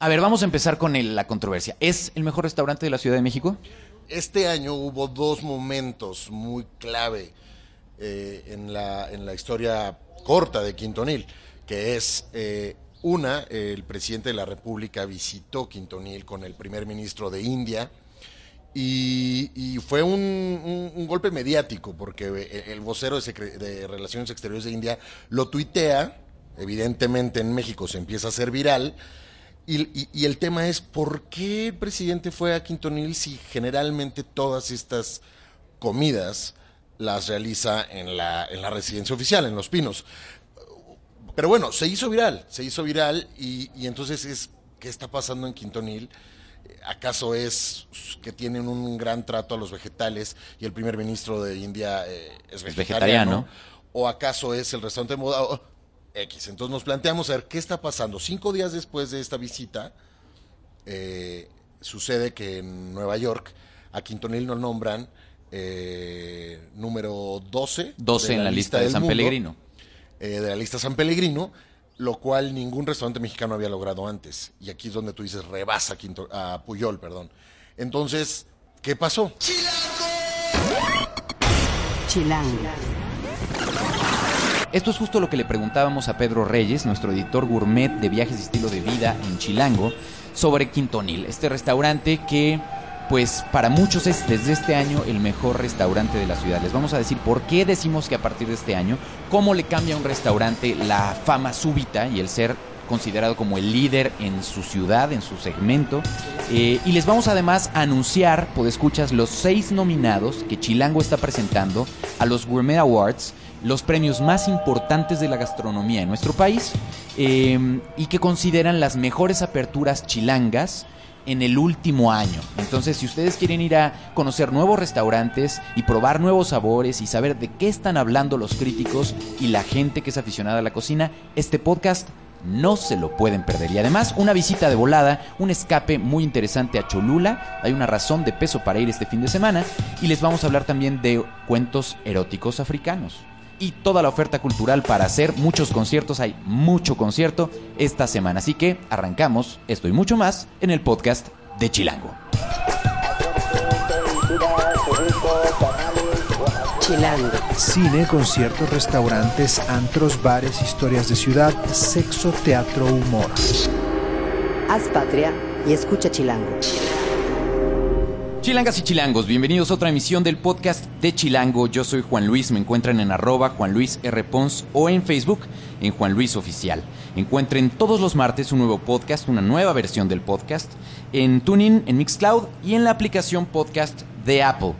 A ver, vamos a empezar con el- la controversia. ¿Es el mejor restaurante de la Ciudad de México? Este año hubo dos momentos muy clave eh, en, la, en la historia corta de Quintonil, que es eh, una, el presidente de la República visitó Quintonil con el primer ministro de India y, fue un, golpe mediático porque eh, el vocero de, de Relaciones Exteriores de India lo tuitea, evidentemente en México se empieza a hacer viral. Y, y- y el tema es, ¿por qué el presidente fue a Quintonil si generalmente todas estas comidas las realiza en la, en la residencia oficial, en Los Pinos? Pero bueno, se hizo viral, se hizo viral y, y entonces es, ¿qué está pasando en Quintonil? ¿Acaso es que tienen un gran trato a los vegetales y el primer ministro de India eh, es vegetariano? vegetariano. ¿O acaso es el restaurante de moda? X. Entonces nos planteamos a ver qué está pasando. Cinco días después de esta visita, eh, sucede que en Nueva York a Quintonil nos nombran eh, número 12. 12 en la lista de San mundo, Pellegrino. eh, de la lista San Pellegrino, lo cual ningún restaurante mexicano había logrado antes. Y aquí es donde tú dices rebasa a, Quinto- a Puyol, perdón. Entonces, ¿qué pasó? Chilango. Esto es justo lo que le preguntábamos a Pedro Reyes, nuestro editor gourmet de viajes y estilo de vida en Chilango, sobre Quintonil, este restaurante que, pues, para muchos es desde este año el mejor restaurante de la ciudad. Les vamos a decir por qué decimos que a partir de este año, cómo le cambia a un restaurante la fama súbita y el ser considerado como el líder en su ciudad, en su segmento. Eh, y les vamos además a anunciar, escuchas los seis nominados que Chilango está presentando a los Gourmet Awards, los premios más importantes de la gastronomía en nuestro país eh, y que consideran las mejores aperturas chilangas en el último año. Entonces, si ustedes quieren ir a conocer nuevos restaurantes y probar nuevos sabores y saber de qué están hablando los críticos y la gente que es aficionada a la cocina, este podcast no se lo pueden perder. Y además, una visita de volada, un escape muy interesante a Cholula. Hay una razón de peso para ir este fin de semana. Y les vamos a hablar también de cuentos eróticos africanos. Y toda la oferta cultural para hacer muchos conciertos. Hay mucho concierto esta semana. Así que arrancamos esto y mucho más en el podcast de Chilango. Chilango. Cine, conciertos, restaurantes, antros, bares, historias de ciudad, sexo, teatro, humor. Haz patria y escucha Chilango. Chilangas y chilangos, bienvenidos a otra emisión del podcast de Chilango. Yo soy Juan Luis, me encuentran en arroba Juan. Pons o en Facebook en Juan Luis Oficial. Encuentren todos los martes un nuevo podcast, una nueva versión del podcast, en Tuning, en Mixcloud y en la aplicación podcast de Apple.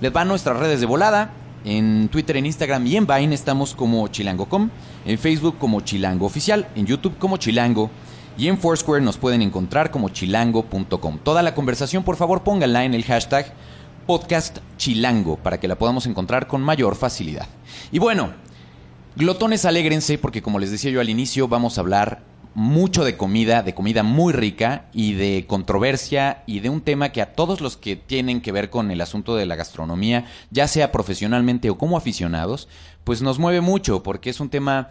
Les van nuestras redes de volada, en Twitter, en Instagram y en Vine estamos como chilango.com, en Facebook como Chilango Oficial, en YouTube como Chilango y en Foursquare nos pueden encontrar como chilango.com. Toda la conversación, por favor, pónganla en el hashtag podcast chilango para que la podamos encontrar con mayor facilidad. Y bueno, glotones alégrense porque como les decía yo al inicio, vamos a hablar mucho de comida, de comida muy rica y de controversia y de un tema que a todos los que tienen que ver con el asunto de la gastronomía, ya sea profesionalmente o como aficionados, pues nos mueve mucho porque es un tema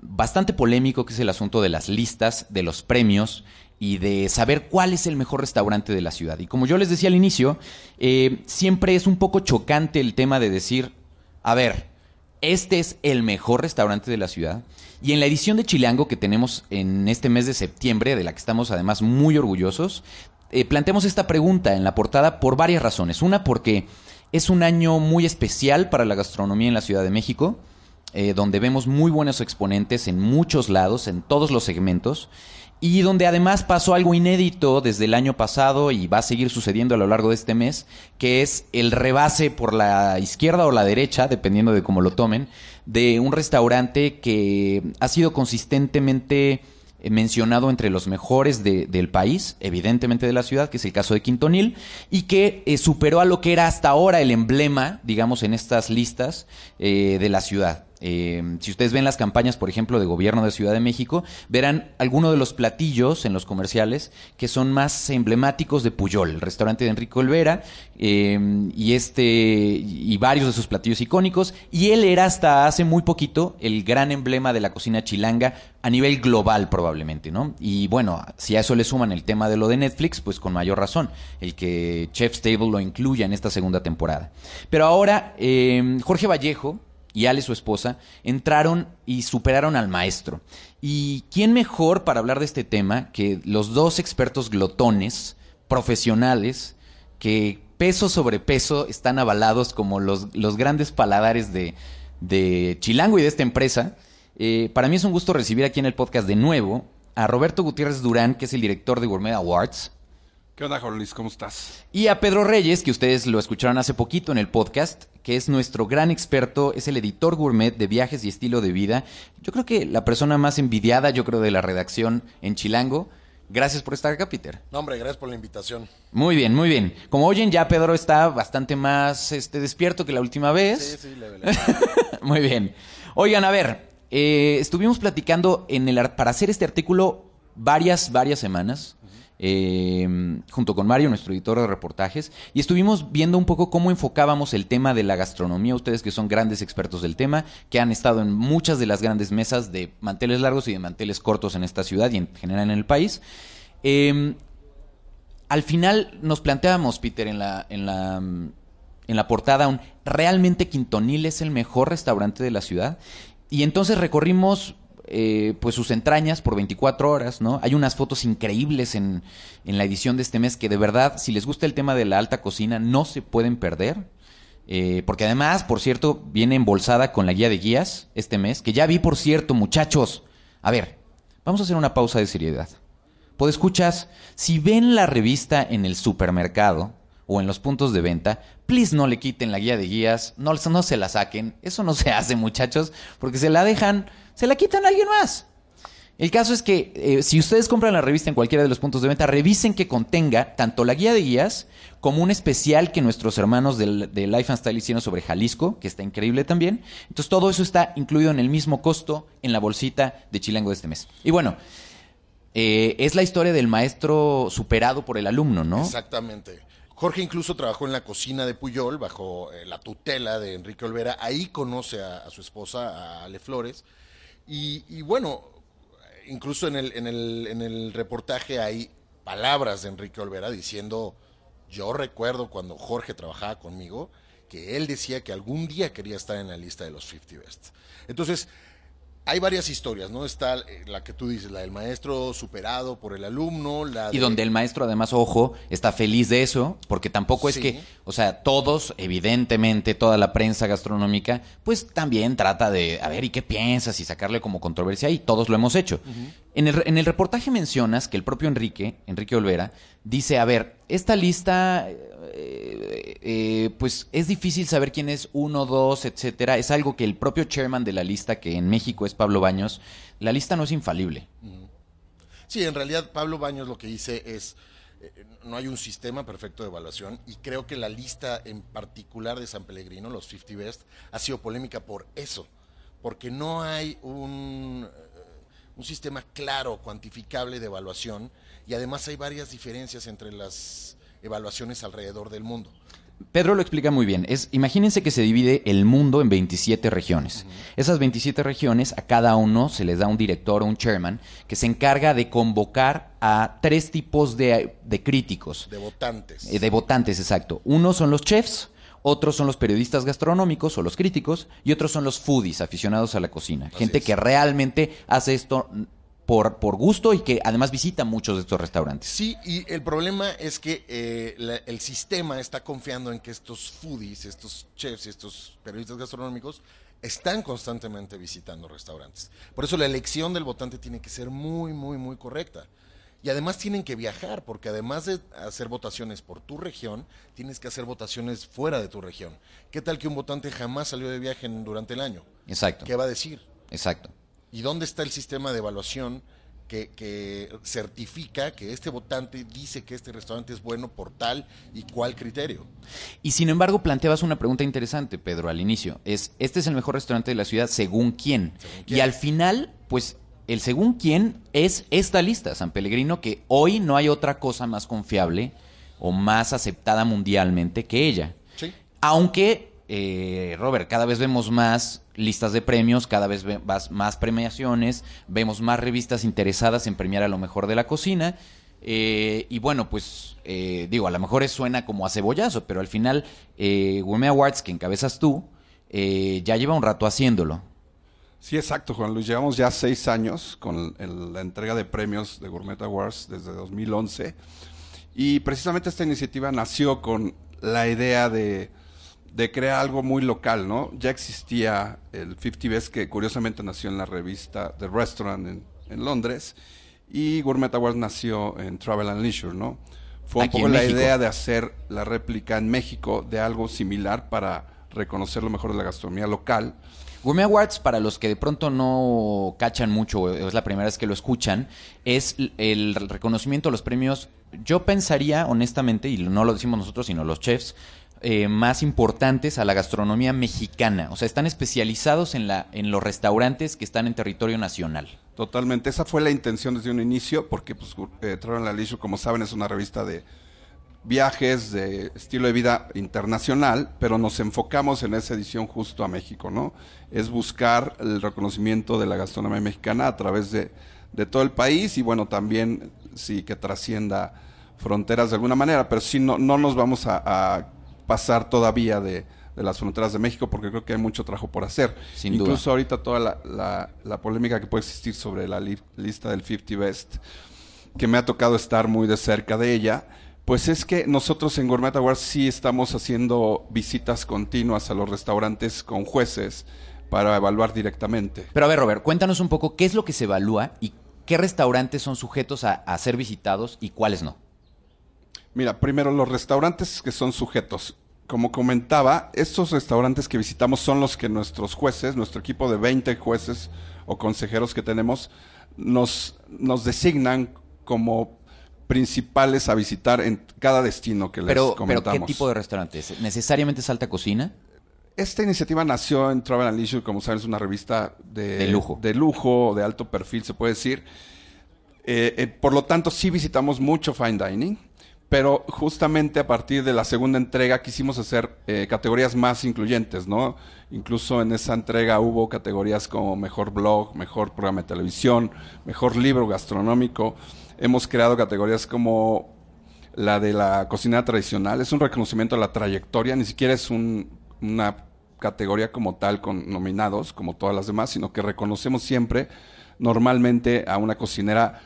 bastante polémico que es el asunto de las listas, de los premios y de saber cuál es el mejor restaurante de la ciudad. Y como yo les decía al inicio, eh, siempre es un poco chocante el tema de decir, a ver, este es el mejor restaurante de la ciudad. Y en la edición de Chilango que tenemos en este mes de septiembre, de la que estamos además muy orgullosos, eh, planteamos esta pregunta en la portada por varias razones. Una, porque es un año muy especial para la gastronomía en la Ciudad de México eh, donde vemos muy buenos exponentes en muchos lados, en todos los segmentos, y donde además pasó algo inédito desde el año pasado y va a seguir sucediendo a lo largo de este mes, que es el rebase por la izquierda o la derecha, dependiendo de cómo lo tomen, de un restaurante que ha sido consistentemente eh, mencionado entre los mejores de- del país, evidentemente de la ciudad, que es el caso de Quintonil, y que eh, superó a lo que era hasta ahora el emblema, digamos, en estas listas de la ciudad. Eh, si ustedes ven las campañas, por ejemplo, de gobierno de Ciudad de México, verán algunos de los platillos en los comerciales que son más emblemáticos de Puyol, el restaurante de Enrique Olvera, eh, y este y varios de sus platillos icónicos. Y él era hasta hace muy poquito el gran emblema de la cocina chilanga a nivel global, probablemente, ¿no? Y bueno, si a eso le suman el tema de lo de Netflix, pues con mayor razón, el que Chef's Table lo incluya en esta segunda temporada. Pero ahora, eh, Jorge Vallejo y Ale, su esposa, entraron y superaron al maestro. ¿Y quién mejor para hablar de este tema que los dos expertos glotones, profesionales, que peso sobre peso están avalados como los, los grandes paladares de, de Chilango y de esta empresa? Eh, para mí es un gusto recibir aquí en el podcast de nuevo a Roberto Gutiérrez Durán, que es el director de Gourmet Awards. ¿Qué onda, Juan Luis? ¿Cómo estás? Y a Pedro Reyes, que ustedes lo escucharon hace poquito en el podcast, que es nuestro gran experto, es el editor gourmet de viajes y estilo de vida. Yo creo que la persona más envidiada, yo creo, de la redacción en Chilango. Gracias por estar acá, Peter. No, hombre, gracias por la invitación. Muy bien, muy bien. Como oyen, ya Pedro está bastante más este, despierto que la última vez. Sí, sí, leve, muy bien. Oigan, a ver, eh, estuvimos platicando en el, para hacer este artículo varias, varias semanas eh, junto con Mario, nuestro editor de reportajes, y estuvimos viendo un poco cómo enfocábamos el tema de la gastronomía, ustedes que son grandes expertos del tema, que han estado en muchas de las grandes mesas de manteles largos y de manteles cortos en esta ciudad y en general en el país. Eh, al final nos planteábamos, Peter, en la, en la, en la portada, un, ¿realmente Quintonil es el mejor restaurante de la ciudad? Y entonces recorrimos eh, pues sus entrañas por 24 horas, ¿no? Hay unas fotos increíbles en, en, la edición de este mes que de verdad, si les gusta el tema de la alta cocina, no se pueden perder. Eh, porque además, por cierto, viene embolsada con la guía de guías este mes, que ya vi, por cierto, muchachos. A ver, vamos a hacer una pausa de seriedad. Pues escuchas, si ven la revista en el supermercado o en los puntos de venta, please no le quiten la guía de guías, no, no se la saquen. Eso no se hace, muchachos, porque se la dejan se la quitan a alguien más. El caso es que eh, si ustedes compran la revista en cualquiera de los puntos de venta, revisen que contenga tanto la guía de guías como un especial que nuestros hermanos del, de Life and Style hicieron sobre Jalisco, que está increíble también. Entonces todo eso está incluido en el mismo costo en la bolsita de Chilango de este mes. Y bueno, eh, es la historia del maestro superado por el alumno, ¿no? Exactamente. Jorge incluso trabajó en la cocina de Puyol bajo eh, la tutela de Enrique Olvera. Ahí conoce a, su esposa, a Ale Flores y, bueno, incluso en el, en, el, en el reportaje hay palabras de Enrique Olvera diciendo, yo recuerdo cuando Jorge trabajaba conmigo, que él decía que algún día quería estar en la lista de los 50 Best. Entonces, hay varias historias, ¿no? Está eh, la que tú dices, la del maestro superado por el alumno, la Y donde el maestro, además, ojo, está feliz de eso, porque tampoco es que, o sea, todos, evidentemente, toda la prensa gastronómica, pues también trata de, a ver, ¿y qué piensas? Y sacarle como controversia, y todos lo hemos hecho. en, el, en el reportaje mencionas que el propio Enrique, Enrique Olvera, dice, a ver, esta lista eh, eh, pues es difícil saber quién es uno, dos, etcétera. Es algo que el propio chairman de la lista, que en México es Pablo Baños, la lista no es infalible. Sí, en realidad Pablo Baños lo que dice es, eh, no hay un sistema perfecto de evaluación y creo que la lista en particular de San Pellegrino, los 50 Best, ha sido polémica por eso, porque no hay un, un sistema claro, cuantificable de evaluación y además hay varias diferencias entre las evaluaciones alrededor del mundo. Pedro lo explica muy bien. Es, imagínense que se divide el mundo en 27 regiones. Esas 27 regiones, a cada uno se les da un director o un chairman que se encarga de convocar a tres tipos de, críticos. De votantes. Eh, de votantes, exacto. Uno son los chefs, otros son los periodistas gastronómicos o los críticos, y otros son los foodies, aficionados a la cocina. Gente que realmente hace esto por, por gusto y que además visita muchos de estos restaurantes. Sí, y el problema es que eh, el sistema está confiando en que estos foodies, estos chefs y estos periodistas gastronómicos están constantemente visitando restaurantes. Por eso la elección del votante tiene que ser muy, muy, muy correcta. Y además tienen que viajar, porque además de hacer votaciones por tu región, tienes que hacer votaciones fuera de tu región. ¿Qué tal que un votante jamás salió de viaje durante el año? Exacto. ¿Qué va a decir? Exacto. ¿Y dónde está el sistema de evaluación que, que certifica que este votante dice que este restaurante es bueno por tal y cual criterio. Y sin embargo, planteabas una pregunta interesante, Pedro, al inicio. Es, ¿este es el mejor restaurante de la ciudad según quién? Según Y quién. al final, pues, el según quién es esta lista, San Pellegrino, que hoy no hay otra cosa más confiable o más aceptada mundialmente que ella. Sí. Aunque, eh, Robert, cada vez vemos más listas de premios, cada vez más premiaciones, vemos más revistas interesadas en premiar a lo mejor de la cocina. eh, y bueno, pues eh, digo, a lo mejor suena como a cebollazo, pero al final eh, Gourmet Awards, que encabezas tú, eh, ya lleva un rato haciéndolo. Sí, exacto, Juan Luis. Llevamos ya seis años con el- la entrega de premios de Gourmet Awards desde 2011. Y precisamente esta iniciativa nació con la idea de, de crear algo muy local, ¿no? Ya existía el 50 Best, que curiosamente nació en la revista The Restaurant en, en Londres, y Gourmet Awards nació en Travel and Leisure, ¿no? Fue un poco la México. idea de hacer la réplica en México de algo similar para reconocer lo mejor de la gastronomía local. Gourmet Awards, para los que de pronto no cachan mucho, o es la primera vez que lo escuchan, es el reconocimiento a los premios, yo pensaría honestamente, y no lo decimos nosotros, sino los chefs, eh, más importantes a la gastronomía mexicana. O sea, están especializados en, la, en los restaurantes que están en territorio nacional. Totalmente, esa fue la intención desde un inicio, porque pues, eh, Travel and Leisure, como saben, es una revista de viajes, de estilo de vida internacional, pero nos enfocamos en esa edición justo a México, ¿no? Es buscar el reconocimiento de la gastronomía mexicana a través de, de todo el país y bueno, también sí que trascienda fronteras de alguna manera, pero sí no, no nos vamos a, a pasar todavía de, de las fronteras de México porque creo que hay mucho trabajo por hacer. Sin duda. Incluso ahorita toda la, la- la polémica que puede existir sobre la li- lista del 50 Best, que me ha tocado estar muy de cerca de ella, pues es que nosotros en Gourmet Awards sí estamos haciendo visitas continuas a los restaurantes con jueces para evaluar directamente. Pero a ver, Robert, cuéntanos un poco qué es lo que se evalúa y qué restaurantes son sujetos a, a ser visitados y cuáles no. Mira, primero los restaurantes que son sujetos. Como comentaba, estos restaurantes que visitamos son los que nuestros jueces, nuestro equipo de 20 jueces o consejeros que tenemos, nos, nos designan como principales a visitar en cada destino que les Pero, pero comentamos. ¿qué tipo de restaurantes? ¿Necesariamente es alta cocina? Esta iniciativa nació en Travel and Leisure, como saben, es una revista de, De lujo. de lujo, de alto perfil, se puede decir. Eh, eh, por lo tanto, sí visitamos mucho fine dining, pero justamente a partir de la segunda entrega quisimos hacer eh, categorías más incluyentes, ¿no? Incluso en esa entrega hubo categorías como mejor blog, mejor programa de televisión, mejor libro gastronómico. Hemos creado categorías como la de la cocina tradicional. Es un reconocimiento a la trayectoria, ni siquiera es un- una categoría como tal con nominados, como todas las demás, sino que reconocemos siempre normalmente a una cocinera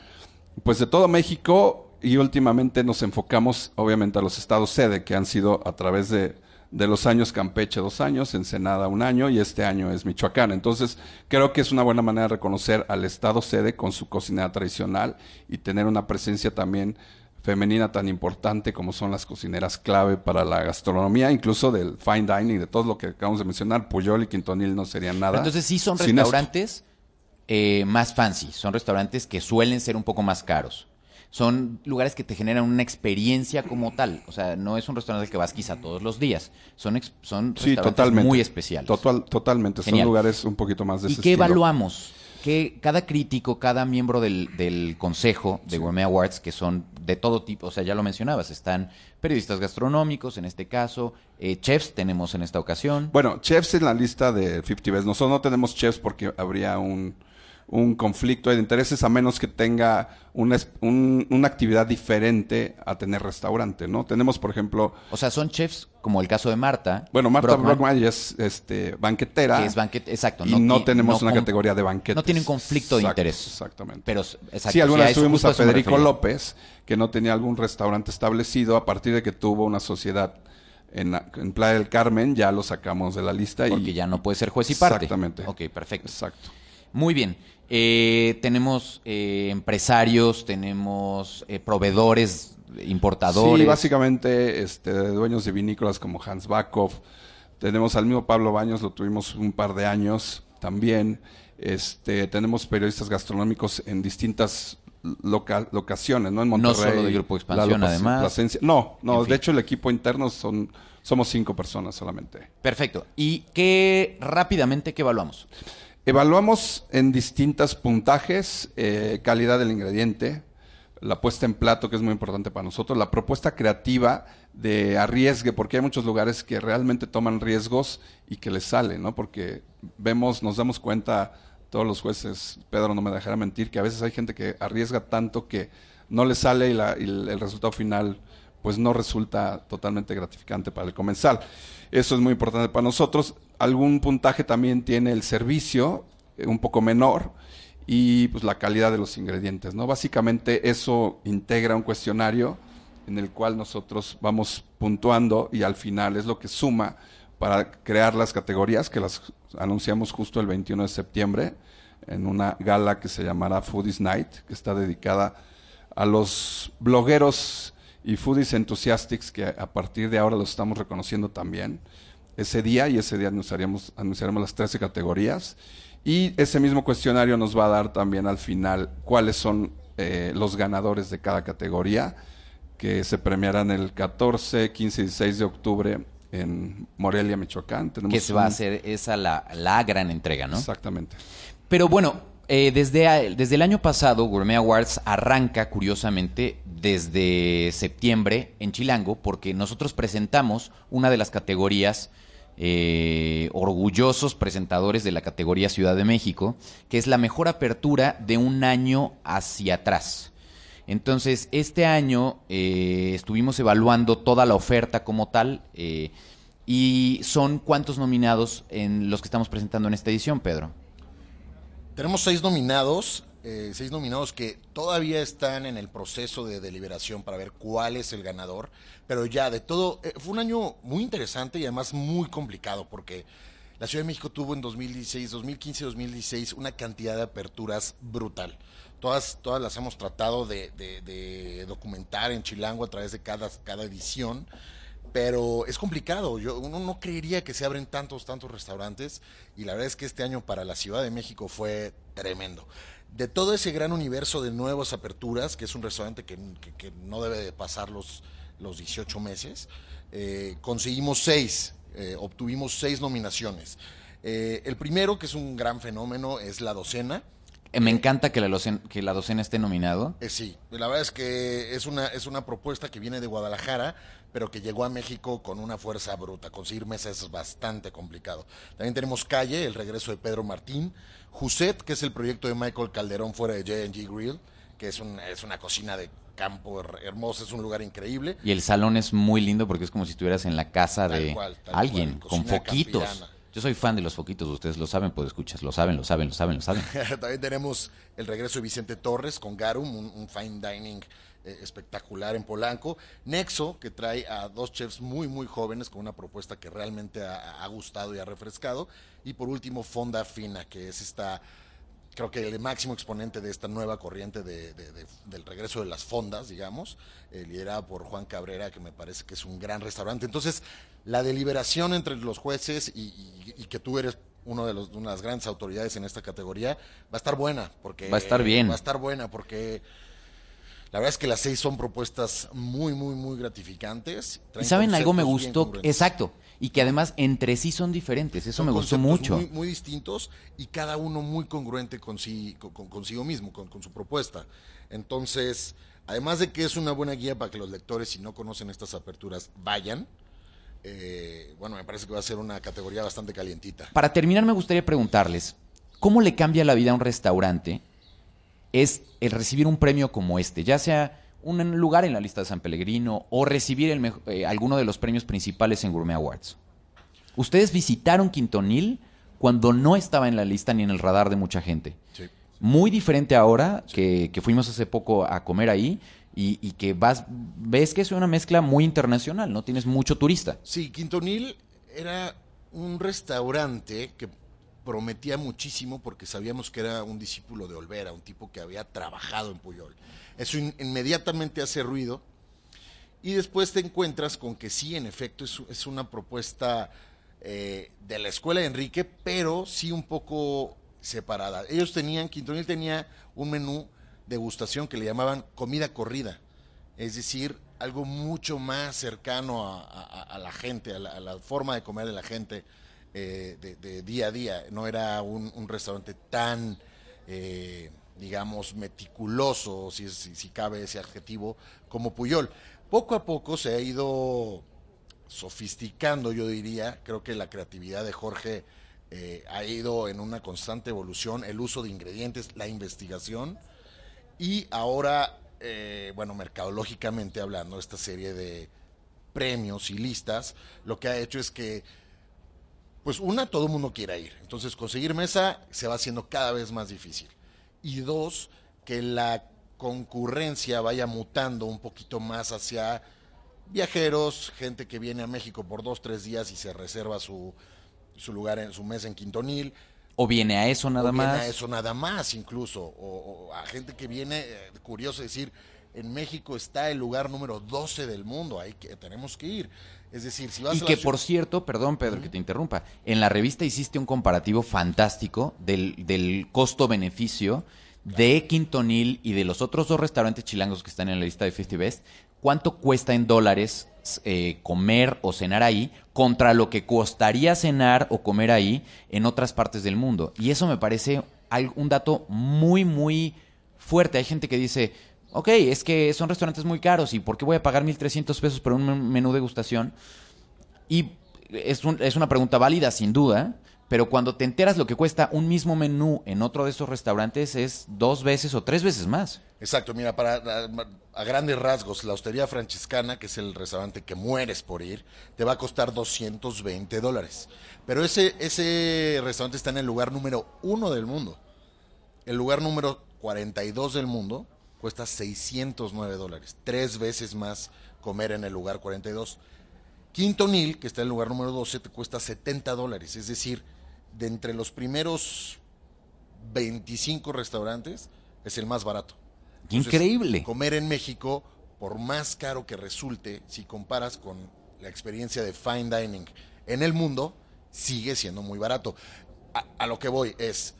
pues de todo México y últimamente nos enfocamos obviamente a los estados sede que han sido a través de, de los años Campeche dos años, Ensenada un año y este año es Michoacán. Entonces creo que es una buena manera de reconocer al estado sede con su cocinera tradicional y tener una presencia también femenina tan importante como son las cocineras clave para la gastronomía, incluso del fine dining, de todo lo que acabamos de mencionar, Puyol y Quintonil no serían nada. Entonces sí son restaurantes eh, más fancy, son restaurantes que suelen ser un poco más caros. Son lugares que te generan una experiencia como tal. O sea, no es un restaurante al que vas quizá todos los días. Son, ex- son Sí, restaurantes totalmente. muy especiales. Total, totalmente. Genial. Son lugares un poquito más de ¿Y ese qué estilo. evaluamos? Que cada crítico, cada miembro del, del consejo de Gourmet Awards, que son de todo tipo, o sea, ya lo mencionabas, están periodistas gastronómicos, en este caso, eh, chefs tenemos en esta ocasión. Bueno, chefs en la lista de 50 Best. Nosotros no tenemos chefs porque habría un, un conflicto de intereses a menos que tenga una, un- una actividad diferente a tener restaurante, ¿no? Tenemos, por ejemplo, O sea, son chefs como el caso de Marta. bueno, Marta Brockman, Brockman es este, banquetera. que es exacto. y no, tenemos no una categoría de banquetes. No tienen conflicto de Exacto, interés. Exactamente. Pero, exacto, sí, alguna vez tuvimos a Federico. López, que no tenía algún restaurante establecido, a partir de que tuvo una sociedad en, en Playa del Carmen, ya lo sacamos de la lista. Porque y, ya no puede ser juez y parte. Exactamente. Ok, perfecto. Exacto. Muy bien. Eh, tenemos eh, empresarios, tenemos eh, proveedores, importadores. Sí, básicamente este, dueños de vinícolas como Hans Bakov. Tenemos al mismo Pablo Baños, lo tuvimos un par de años también. Este, tenemos periodistas gastronómicos en distintas loca- locaciones, ¿no? En Monterrey. solo de Grupo Expansión, además. No, no, En de fin. hecho el equipo interno son, somos cinco personas solamente. Perfecto. ¿Y qué rápidamente qué evaluamos? Evaluamos en distintos puntajes eh, calidad del ingrediente, la puesta en plato, que es muy importante para nosotros, la propuesta creativa de arriesgue, porque hay muchos lugares que realmente toman riesgos y que les sale, ¿no? Porque vemos, nos damos cuenta, todos los jueces, Pedro no me dejará mentir, que a veces hay gente que arriesga tanto que no le sale y, la- y el, el resultado final pues no resulta totalmente gratificante para el comensal. Eso es muy importante para nosotros. Algún puntaje también tiene el servicio, eh, un poco menor, y pues la calidad de los ingredientes, ¿no? Básicamente eso integra un cuestionario en el cual nosotros vamos puntuando y al final es lo que suma para crear las categorías que las anunciamos justo el 21 de septiembre en una gala que se llamará Foodies Night, que está dedicada a los blogueros y foodies enthusiastics que a partir de ahora los estamos reconociendo también ese día y ese día anunciaremos, anunciaremos las 13 categorías y ese mismo cuestionario nos va a dar también al final cuáles son eh, los ganadores de cada categoría que se premiarán el 14, 15 y 16 de octubre en Morelia, Michoacán. Tenemos Que se va a hacer esa la, la gran entrega, ¿no? Exactamente. Pero bueno, eh, desde, a- desde el año pasado, Gourmet Awards arranca, curiosamente, desde septiembre en Chilango, porque nosotros presentamos una de las categorías, eh, orgullosos presentadores de la categoría Ciudad de México, que es la mejor apertura de un año hacia atrás. Entonces, este año eh, estuvimos evaluando toda la oferta como tal. eh, ¿Y son cuántos nominados en los que estamos presentando en esta edición, Pedro? Tenemos seis nominados, eh, seis nominados que todavía están en el proceso de deliberación para ver cuál es el ganador, pero ya de todo, eh, fue un año muy interesante y además muy complicado porque la Ciudad de México tuvo en 2016, 2015 2016 una cantidad de aperturas brutal. Todas, todas las hemos tratado de, de- documentar en Chilango a través de cada, cada edición pero es complicado. Yo, uno no creería que se abren tantos, tantos restaurantes y la verdad es que este año para la Ciudad de México fue tremendo. De todo ese gran universo de nuevas aperturas, que es un restaurante que, que- que no debe de pasar los, los 18 meses, eh, conseguimos seis, eh, obtuvimos seis nominaciones. Eh, el primero, que es un gran fenómeno, es La Docena. Me encanta que la, docena, que la docena esté nominado. Sí, la verdad es que es una, es una propuesta que viene de Guadalajara, pero que llegó a México con una fuerza bruta. Conseguir mesas es bastante complicado. También tenemos Calle, el regreso de Pedro Martín. Juset, que es el proyecto de Michael Calderón fuera de J&G Grill, que es, un- es una cocina de campo her- hermosa, es un lugar increíble. Y el salón es muy lindo porque es como si estuvieras en la casa Tal de cual, alguien, cual, con foquitos. campirana. Yo soy fan de los foquitos, ustedes lo saben, pues escuchas, lo saben, lo saben, lo saben, lo saben. También tenemos el regreso de Vicente Torres con Garum, un, un fine dining eh, espectacular en Polanco. Nexo, que trae a dos chefs muy, muy jóvenes con una propuesta que realmente ha, ha gustado y ha refrescado. Y por último, Fonda Fina, que es esta, creo que el máximo exponente de esta nueva corriente de- de- de- del regreso de las fondas, digamos, eh, liderada por Juan Cabrera, que me parece que es un gran restaurante. Entonces, la deliberación entre los jueces y, y- y que tú eres uno de, los, de una de las grandes autoridades en esta categoría va a estar buena, porque Va a estar bien. Va a estar buena porque la verdad es que las seis son propuestas muy, muy, muy gratificantes. Y Traen saben, algo me gustó, exacto, y que además entre sí son diferentes, eso Son me gustó mucho. Muy, muy distintos y cada uno muy congruente con sí- con- con- consigo mismo, con, con su propuesta. Entonces, además de que es una buena guía para que los lectores, si no conocen estas aperturas, vayan. eh, bueno, me parece que va a ser una categoría bastante calientita. Para terminar, me gustaría preguntarles, ¿cómo le cambia la vida a un restaurante es el recibir un premio como este, ya sea un lugar en la lista de San Pellegrino o recibir el eh, alguno de los premios principales en Gourmet Awards? Ustedes visitaron Quintonil cuando no estaba en la lista ni en el radar de mucha gente. Sí. Muy diferente ahora que, que fuimos hace poco a comer ahí y, y que vas, ves que es una mezcla muy internacional, ¿no? Tienes mucho turista. Sí, Quintonil era un restaurante que prometía muchísimo porque sabíamos que era un discípulo de Olvera, un tipo que había trabajado en Puyol. Eso in- inmediatamente hace ruido y después te encuentras con que sí, en efecto, es, es una propuesta eh, de la escuela de Enrique, pero sí un poco separada. Ellos tenían, Quintonil tenía un menú degustación que le llamaban comida corrida, es decir, algo mucho más cercano a, la gente, a la, forma de comer de la gente eh, de, día a día. No era un, restaurante tan, eh, digamos, meticuloso, si, si cabe ese adjetivo, como Puyol. Poco a poco se ha ido sofisticando, yo diría. Creo que la creatividad de Jorge eh, ha ido en una constante evolución, el uso de ingredientes, la investigación. Y ahora, eh, bueno, mercadológicamente hablando, esta serie de premios y listas, lo que ha hecho es que, pues una, todo el mundo quiera ir. Entonces, conseguir mesa se va haciendo cada vez más difícil. Y dos, que la concurrencia vaya mutando un poquito más hacia viajeros, gente que viene a México por dos, tres días y se reserva su, su lugar en su mesa en Quintonil. O viene a eso nada más. Viene a eso nada más, incluso. O, a gente que viene, eh, curioso decir, en México está el lugar número 12 del mundo, ahí que tenemos que ir. Es decir, si vas y que por cierto, perdón Pedro que te interrumpa, en la revista hiciste un comparativo fantástico del, del costo-beneficio de Quintonil y de los otros dos restaurantes chilangos que están en la lista de 50 Best, ¿cuánto cuesta en dólares eh, comer o cenar ahí contra lo que costaría cenar o comer ahí en otras partes del mundo? Y eso me parece un dato muy, muy fuerte. Hay gente que dice, ok, es que son restaurantes muy caros y ¿por qué voy a pagar 1.300 pesos por un menú de degustación? Y es, es una pregunta válida, sin duda, pero cuando te enteras lo que cuesta un mismo menú en otro de esos restaurantes es dos veces o tres veces más. Exacto, mira, para a, grandes rasgos, la Hostería Franciscana, que es el restaurante que mueres por ir, te va a costar 220 dólares. Pero ese, ese restaurante está en el lugar número uno del mundo. El lugar número 42 del mundo cuesta 609 dólares, tres veces más comer en el lugar 42. Quinto Nil, que está en el lugar número 12, te cuesta 70 dólares, es decir, de entre los primeros 25 restaurantes, es el más barato. Increíble. Comer en México, por más caro que resulte, si comparas con la experiencia de fine dining en el mundo, sigue siendo muy barato. A, lo que voy es,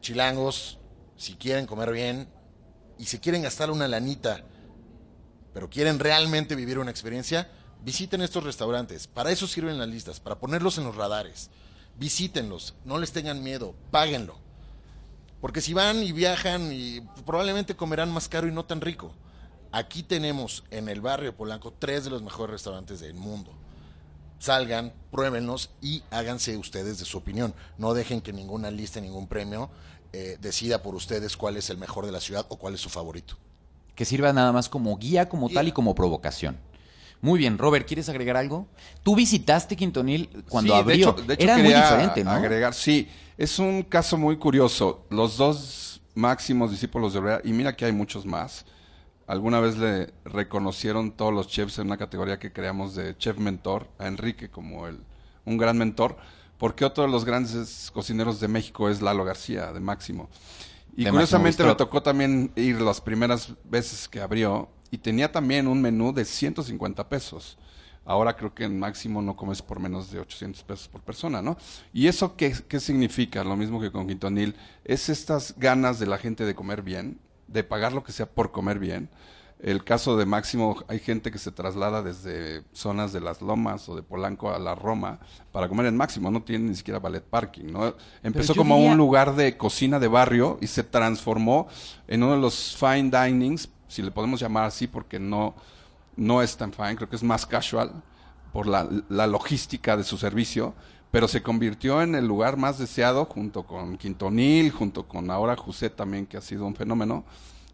chilangos, si quieren comer bien y si quieren gastar una lanita, pero quieren realmente vivir una experiencia, visiten estos restaurantes. Para eso sirven las listas, para ponerlos en los radares visítenlos, no les tengan miedo, páguenlo. Porque si van y viajan y probablemente comerán más caro y no tan rico. Aquí tenemos en el barrio Polanco tres de los mejores restaurantes del mundo. Salgan, pruébenlos y háganse ustedes de su opinión. No dejen que ninguna lista, ningún premio eh, decida por ustedes cuál es el mejor de la ciudad o cuál es su favorito. Que sirva nada más como guía, como tal y como provocación. Muy bien, Robert, ¿quieres agregar algo? Tú visitaste Quintonil cuando abrió. De hecho, Era muy diferente, ¿no? Agregar, sí, es un caso muy curioso. Los dos máximos discípulos de Herrera, y mira que hay muchos más. Alguna vez le reconocieron todos los chefs en una categoría que creamos de chef mentor a Enrique como el, un gran mentor, porque otro de los grandes cocineros de México es Lalo García, de Máximo. Y curiosamente le tocó también ir las primeras veces que abrió y tenía también un menú de 150 pesos. Ahora creo que en máximo no comes por menos de 800 pesos por persona, ¿no? ¿Y eso qué, qué significa? Lo mismo que con Quintonil. Es estas ganas de la gente de comer bien, de pagar lo que sea por comer bien. El caso de Máximo, hay gente que se traslada desde zonas de las Lomas o de Polanco a la Roma para comer en Máximo, no tiene ni siquiera ballet parking, ¿no? Empezó como un lugar de cocina de barrio y se transformó en uno de los fine dinings si le podemos llamar así, porque no, no es tan fine, creo que es más casual por la, la logística de su servicio, pero se convirtió en el lugar más deseado junto con Quintonil, junto con ahora José también, que ha sido un fenómeno.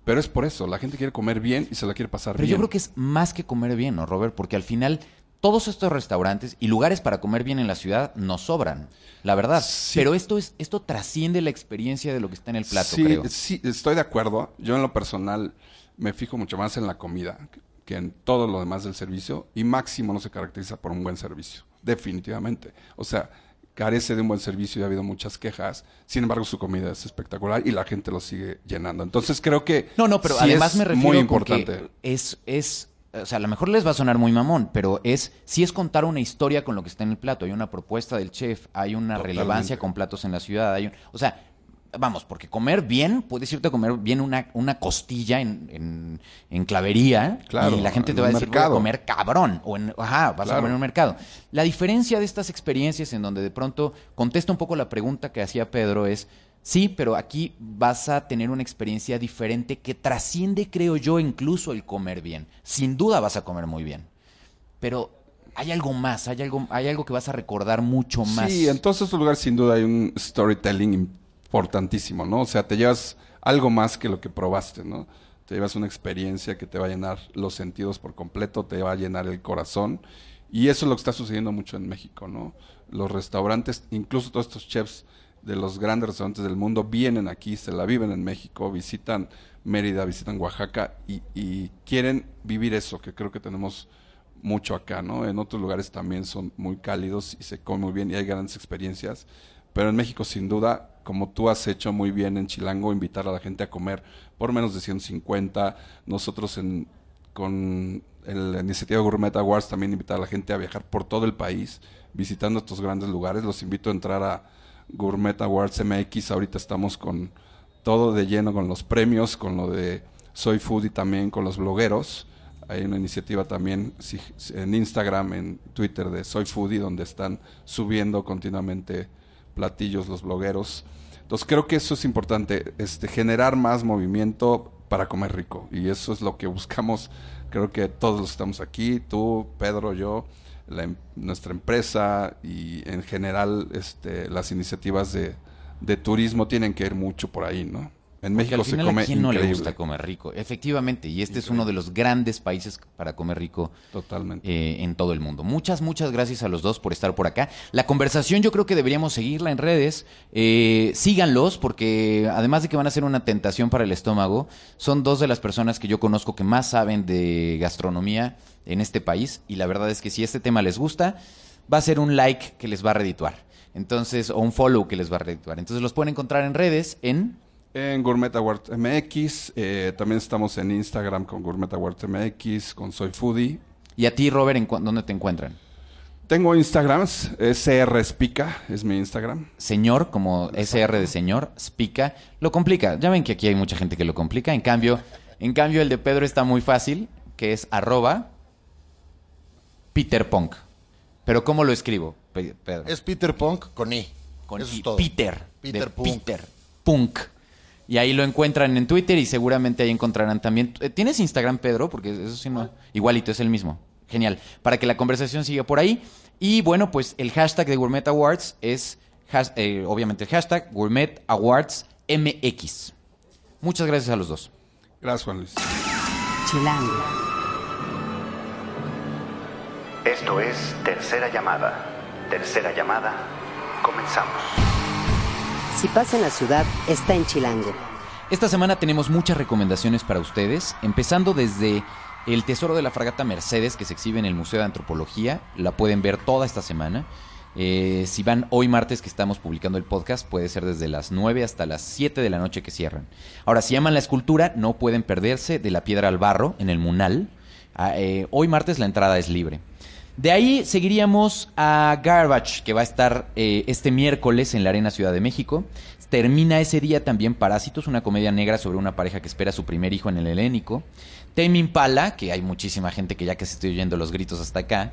Pero es por eso, la gente quiere comer bien y se la quiere pasar bien. Pero yo creo que es más que comer bien, ¿no, Robert? Porque al final todos estos restaurantes y lugares para comer bien en la ciudad nos sobran, la verdad. Pero esto es esto trasciende la experiencia de lo que está en el plato, creo. Sí, estoy de acuerdo. Yo en lo personal me fijo mucho más en la comida que en todo lo demás del servicio y Máximo no se caracteriza por un buen servicio, definitivamente. O sea, carece de un buen servicio y ha habido muchas quejas. Sin embargo, su comida es espectacular y la gente lo sigue llenando. Entonces creo que no, no, pero además me refiero muy importante. es es o sea, a lo mejor les va a sonar muy mamón, pero es si es contar una historia con lo que está en el plato. Hay una propuesta del chef, hay una relevancia con platos en la ciudad, hay un, o sea, vamos, porque comer bien, puedes irte a comer bien una, una costilla en, en, en clavería Claro, y la gente en te va a decir, voy a comer cabrón, o en, ajá, vas a comer en un mercado. La diferencia de estas experiencias en donde de pronto contesta un poco la pregunta que hacía Pedro es, sí, pero aquí vas a tener una experiencia diferente que trasciende, creo yo, incluso el comer bien. Sin duda vas a comer muy bien, pero hay algo más, hay algo, hay algo que vas a recordar mucho más. Sí, en todos estos lugares sin duda hay un storytelling importantísimo, ¿no? O sea, te llevas algo más que lo que probaste, ¿no? Te llevas una experiencia que te va a llenar los sentidos por completo, te va a llenar el corazón. Y eso es lo que está sucediendo mucho en México, ¿no? Los restaurantes, incluso todos estos chefs de los grandes restaurantes del mundo vienen aquí, se la viven en México, visitan Mérida, visitan Oaxaca y, quieren vivir eso, que creo que tenemos mucho acá, ¿no? En otros lugares también son muy cálidos y se come muy bien y hay grandes experiencias. Pero en México, sin duda, como tú has hecho muy bien en Chilango, invitar a la gente a comer por menos de 150. Nosotros en, con la iniciativa Gourmet Awards también invitar a la gente a viajar por todo el país, visitando estos grandes lugares. Los invito a entrar a Gourmet Awards MX. Ahorita estamos con todo de lleno con los premios, con lo de Soy Foodie también, con los blogueros. Hay una iniciativa también en Instagram, en Twitter de Soy Foodie, donde están subiendo continuamente platillos los blogueros. Entonces creo que eso es importante, este, generar más movimiento para comer rico. Y eso es lo que buscamos. Creo que todos los estamos aquí, tú, Pedro, yo, la em- nuestra empresa y en general este, las iniciativas de, de turismo tienen que ir mucho por ahí, ¿no? En Porque México al se final, come ¿a quién no le gusta comer rico? Efectivamente, y este es uno de los grandes países para comer rico Totalmente. eh, en todo el mundo. Muchas, muchas gracias a los dos por estar por acá. La conversación yo creo que deberíamos seguirla en redes. Eh, síganlos porque además de que van a ser una tentación para el estómago, son dos de las personas que yo conozco que más saben de gastronomía en este país y la verdad es que si este tema les gusta, va a ser un like que les va a redituar. Entonces, o un follow que les va a redituar. Entonces los pueden encontrar en redes en... En Gourmet Awards MX, eh, también estamos en Instagram con Gourmet Awards MX, con Soy Foodie. Y a ti, Robert, ¿en ¿dónde te encuentran? Tengo Instagrams, SR Spica es mi Instagram. señor, como SR de señor, Spica, lo complica. Ya ven que aquí hay mucha gente que lo complica. En cambio, en cambio el de Pedro está muy fácil, que es arroba Peter Punk. Pero ¿cómo lo escribo, Pe- Pedro? Es Peter Punk con I. Con Eso I, es todo. Peter. Peter de Punk. Peter Punk. Y ahí lo encuentran en Twitter y seguramente ahí encontrarán también. Eh, ¿Tienes Instagram, Pedro? Porque eso sí no. Igualito, es el mismo. Genial. Para que la conversación siga por ahí. Y bueno, pues el hashtag de Gourmet Awards es, has- eh, obviamente, el hashtag Gourmet Awards MX. Muchas gracias a los dos. Gracias, Juan Luis. Chilango. Esto es Tercera Llamada. Tercera Llamada. Comenzamos. Si pasa en la ciudad, está en Chilango. Esta semana tenemos muchas recomendaciones para ustedes, empezando desde el Tesoro de la Fragata Mercedes que se exhibe en el Museo de Antropología, la pueden ver toda esta semana. Eh, si van hoy martes que estamos publicando el podcast, puede ser desde las 9 hasta las 7 de la noche que cierran. Ahora, si aman la escultura, no pueden perderse de la piedra al barro en el Munal. Ah, eh, hoy martes la entrada es libre. De ahí seguiríamos a Garbage, que va a estar eh, este miércoles en la Arena Ciudad de México. Termina ese día también Parásitos, una comedia negra sobre una pareja que espera a su primer hijo en el helénico. Tame Impala, que hay muchísima gente que ya que se estoy oyendo los gritos hasta acá,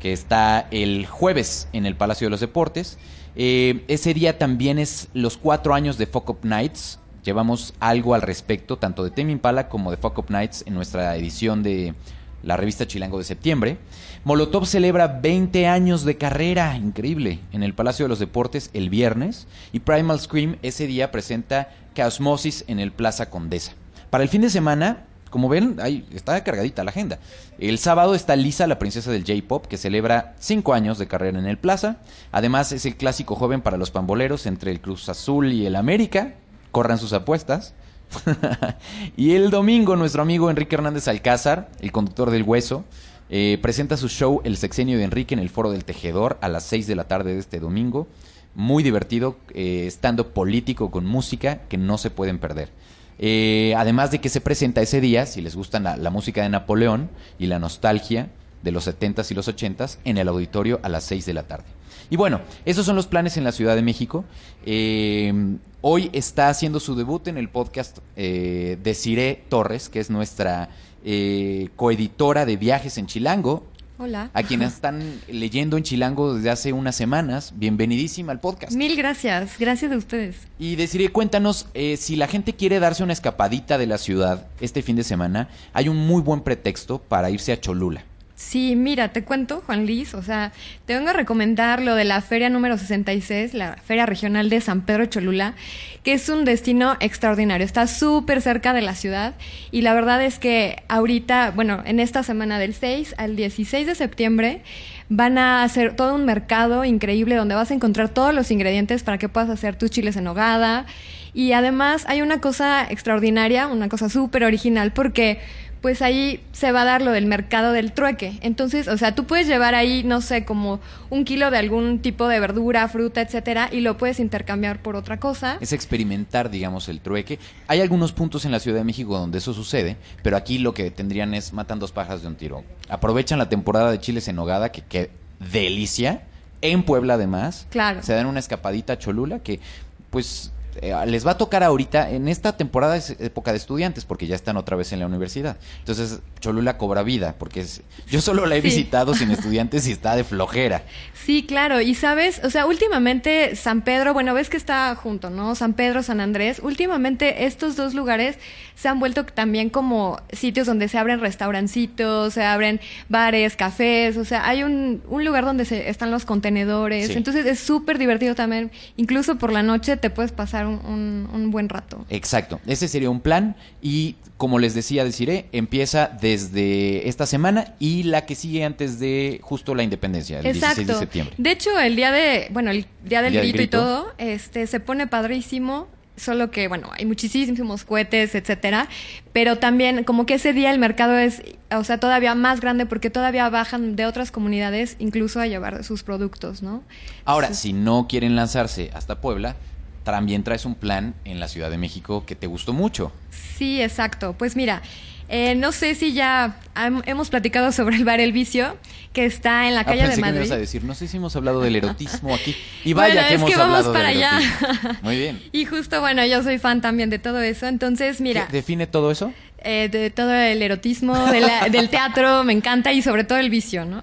que está el jueves en el Palacio de los Deportes. Eh, ese día también es los cuatro años de Fuck Up Nights. Llevamos algo al respecto, tanto de Tame Impala como de Fuck Up Nights en nuestra edición de la revista Chilango de septiembre. Molotov celebra 20 años de carrera, increíble, en el Palacio de los Deportes el viernes. Y Primal Scream ese día presenta Chaosmosis en el Plaza Condesa. Para el fin de semana, como ven, ahí está cargadita la agenda. El sábado está Lisa, la princesa del J-Pop, que celebra 5 años de carrera en el Plaza. Además, es el clásico joven para los pamboleros entre el Cruz Azul y el América. Corran sus apuestas. y el domingo, nuestro amigo Enrique Hernández Alcázar, el conductor del Hueso, eh, presenta su show El Sexenio de Enrique en el Foro del Tejedor a las 6 de la tarde de este domingo. Muy divertido, eh, estando político con música que no se pueden perder. Eh, además de que se presenta ese día, si les gusta la, la música de Napoleón y la nostalgia, de los 70s y los 80s en el auditorio a las 6 de la tarde. Y bueno, esos son los planes en la Ciudad de México. Eh, hoy está haciendo su debut en el podcast eh, Desiree Torres, que es nuestra eh, coeditora de viajes en Chilango. Hola. A quienes están leyendo en Chilango desde hace unas semanas, bienvenidísima al podcast. Mil gracias, gracias a ustedes. Y Desiree, cuéntanos, eh, si la gente quiere darse una escapadita de la ciudad este fin de semana, hay un muy buen pretexto para irse a Cholula. Sí, mira, te cuento, Juan Luis, o sea, te vengo a recomendar lo de la feria número 66, la Feria Regional de San Pedro Cholula, que es un destino extraordinario, está súper cerca de la ciudad y la verdad es que ahorita, bueno, en esta semana del 6 al 16 de septiembre van a hacer todo un mercado increíble donde vas a encontrar todos los ingredientes para que puedas hacer tus chiles en hogada y además hay una cosa extraordinaria, una cosa súper original porque pues ahí se va a dar lo del mercado del trueque. Entonces, o sea, tú puedes llevar ahí, no sé, como un kilo de algún tipo de verdura, fruta, etcétera, y lo puedes intercambiar por otra cosa. Es experimentar, digamos, el trueque. Hay algunos puntos en la Ciudad de México donde eso sucede, pero aquí lo que tendrían es matan dos pajas de un tiro. Aprovechan la temporada de chiles en nogada, que qué delicia. En Puebla, además. Claro. Se dan una escapadita a Cholula que, pues, eh, les va a tocar ahorita, en esta temporada es época de estudiantes, porque ya están otra vez en la universidad. Entonces, Cholula cobra vida, porque es, yo solo la he Sí. visitado sin estudiantes y está de flojera. Sí, claro. Y sabes, o sea, últimamente San Pedro, bueno, ves que está junto, ¿no? San Pedro, San Andrés. Últimamente estos dos lugares se han vuelto también como sitios donde se abren restaurancitos, se abren bares, cafés. O sea, hay un, un lugar donde se, están los contenedores. Sí. Entonces es súper divertido también. Incluso por la noche te puedes pasar un, un- un buen rato. Exacto, ese sería un plan y como les decía, deciré, empieza desde esta semana y la que sigue antes de justo la independencia, el 16 de septiembre. De hecho, el día de, bueno, el día del día del grito, grito. y todo, este, se pone padrísimo. Solo que, bueno, hay muchísimos cohetes, etcétera. Pero también, como que ese día el mercado es, o sea, todavía más grande porque todavía bajan de otras comunidades incluso a llevar sus productos, ¿no? Ahora, si no quieren lanzarse hasta Puebla, también traes un plan en la Ciudad de México que te gustó mucho. Sí, exacto. Pues mira, eh, no sé si ya hemos platicado sobre el bar El Vicio, que está en la Ah, calle pensé de que me Madrid. ibas a decir, no sé si hemos hablado del erotismo aquí. Y Bueno, vaya que es hemos que vamos hablado para del allá. erotismo. Muy bien. Y justo, bueno, yo soy fan también de todo eso. Entonces, mira, ¿Qué ¿Define todo eso? eh, de todo el erotismo, de la- del teatro, me encanta y sobre todo el vicio, ¿no?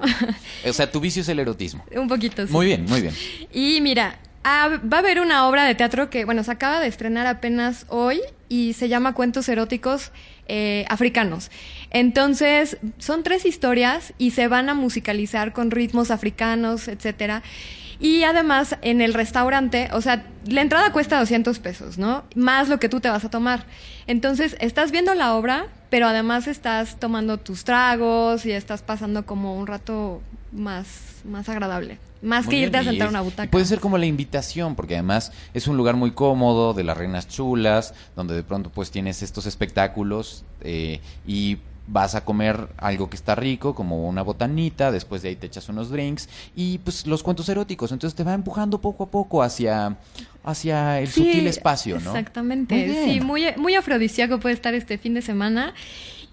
O sea, tu vicio es el erotismo. Un poquito, sí. Muy bien, muy bien. Y mira, ah, va a haber una obra de teatro que, bueno, se acaba de estrenar apenas hoy y se llama Cuentos Eróticos eh, Africanos. Entonces, son tres historias y se van a musicalizar con ritmos africanos, etcétera. Y además, en el restaurante, o sea, la entrada cuesta 200 pesos, ¿no? Más lo que tú te vas a tomar. Entonces, estás viendo la obra, pero además estás tomando tus tragos y estás pasando como un rato más, más agradable. Más Muy que irte a sentar una butaca. puede ser como la invitación, porque además es un lugar muy cómodo, de las reinas chulas, donde de pronto pues tienes estos espectáculos eh, y vas a comer algo que está rico, como una botanita, después de ahí te echas unos drinks y pues los cuentos eróticos, entonces te va empujando poco a poco hacia, hacia el Sí, sutil espacio, ¿no? Exactamente. Muy. Sí, muy, muy afrodisíaco puede estar este fin de semana.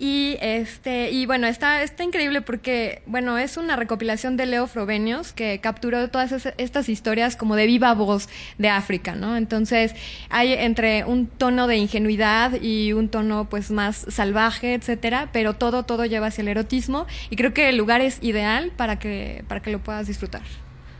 Y este, y bueno, está, está increíble porque, bueno, es una recopilación de Leo Frobenius que capturó todas es- estas historias como de viva voz de África, ¿no? Entonces, hay entre un tono de ingenuidad y un tono pues más salvaje, etcétera, pero todo, todo lleva hacia el erotismo, y creo que el lugar es ideal para que, para que lo puedas disfrutar.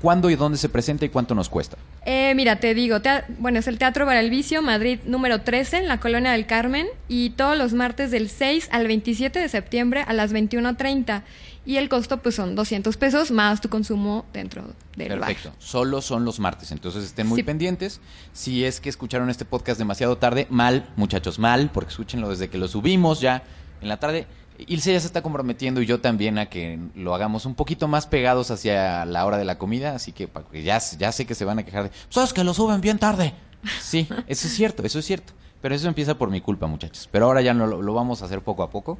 ¿Cuándo y dónde se presenta y cuánto nos cuesta? Eh, mira, te digo, tea- bueno, es el Teatro Bar El Vicio, Madrid número 13, en la Colonia del Carmen, y todos los martes del 6 al 27 de septiembre a las 21.30. Y el costo, pues, son 200 pesos más tu consumo dentro del Perfecto. bar. Solo son los martes, entonces estén muy Sí. pendientes. Si es que escucharon este podcast demasiado tarde, mal, muchachos, mal, porque escúchenlo desde que lo subimos ya en la tarde. Ilse ya se está comprometiendo y yo también a que lo hagamos un poquito más pegados hacia la hora de la comida, así que ya, sé que se van a quejar de, ¿sabes que lo suben bien tarde? Sí, eso es cierto, eso es cierto. Pero eso empieza por mi culpa, muchachos. Pero ahora ya no lo vamos a hacer poco a poco,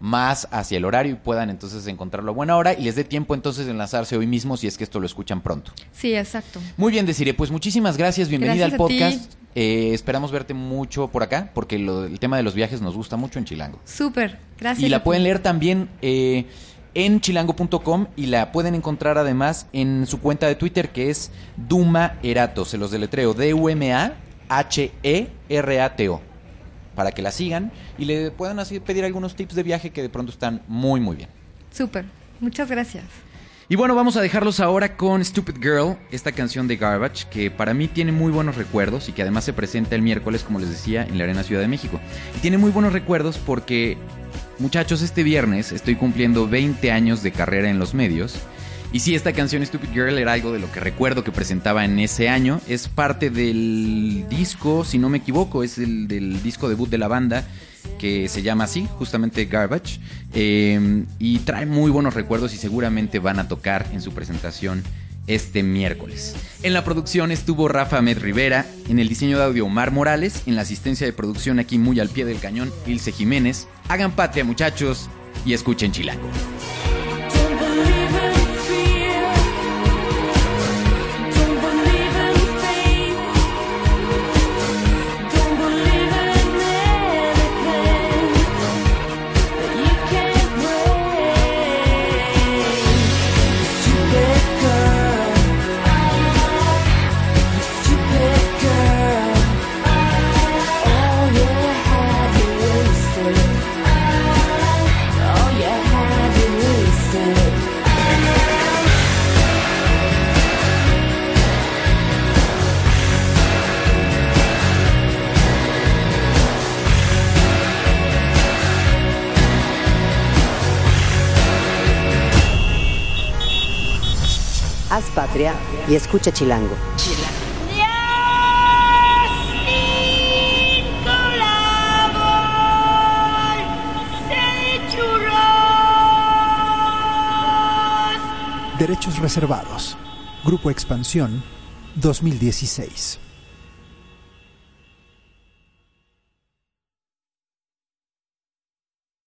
más hacia el horario y puedan entonces encontrarlo a buena hora y les dé tiempo entonces de enlazarse hoy mismo si es que esto lo escuchan pronto. Sí, exacto. Muy bien, Desiree, pues muchísimas gracias, bienvenida Gracias al podcast. Eh, esperamos verte mucho por acá, porque lo- el tema de los viajes nos gusta mucho en Chilango. Súper. Gracias. y la pueden leer también eh, en chilango.com y la pueden encontrar además en su cuenta de Twitter que es Duma Erato, se los deletreo D-U-M-A-H-E-R-A-T-O para que la sigan y le puedan así pedir algunos tips de viaje que de pronto están muy muy bien. Súper, muchas gracias. Y bueno, vamos a dejarlos ahora con Stupid Girl, esta canción de Garbage, que para mí tiene muy buenos recuerdos y que además se presenta el miércoles, como les decía, en la Arena Ciudad de México. Y tiene muy buenos recuerdos porque, muchachos, este viernes estoy cumpliendo 20 años de carrera en los medios. Y sí, esta canción Stupid Girl era algo de lo que recuerdo que presentaba en ese año. Es parte del disco, si no me equivoco, es el del disco debut de la banda que se llama así, justamente Garbage, eh, y trae muy buenos recuerdos y seguramente van a tocar en su presentación este miércoles. En la producción estuvo Rafa Med Rivera, en el diseño de audio Omar Morales, en la asistencia de producción aquí muy al pie del cañón Ilse Jiménez. Hagan patria muchachos y escuchen Chilango. Patria y escucha Chilango. Derechos reservados. Grupo Expansión 2016.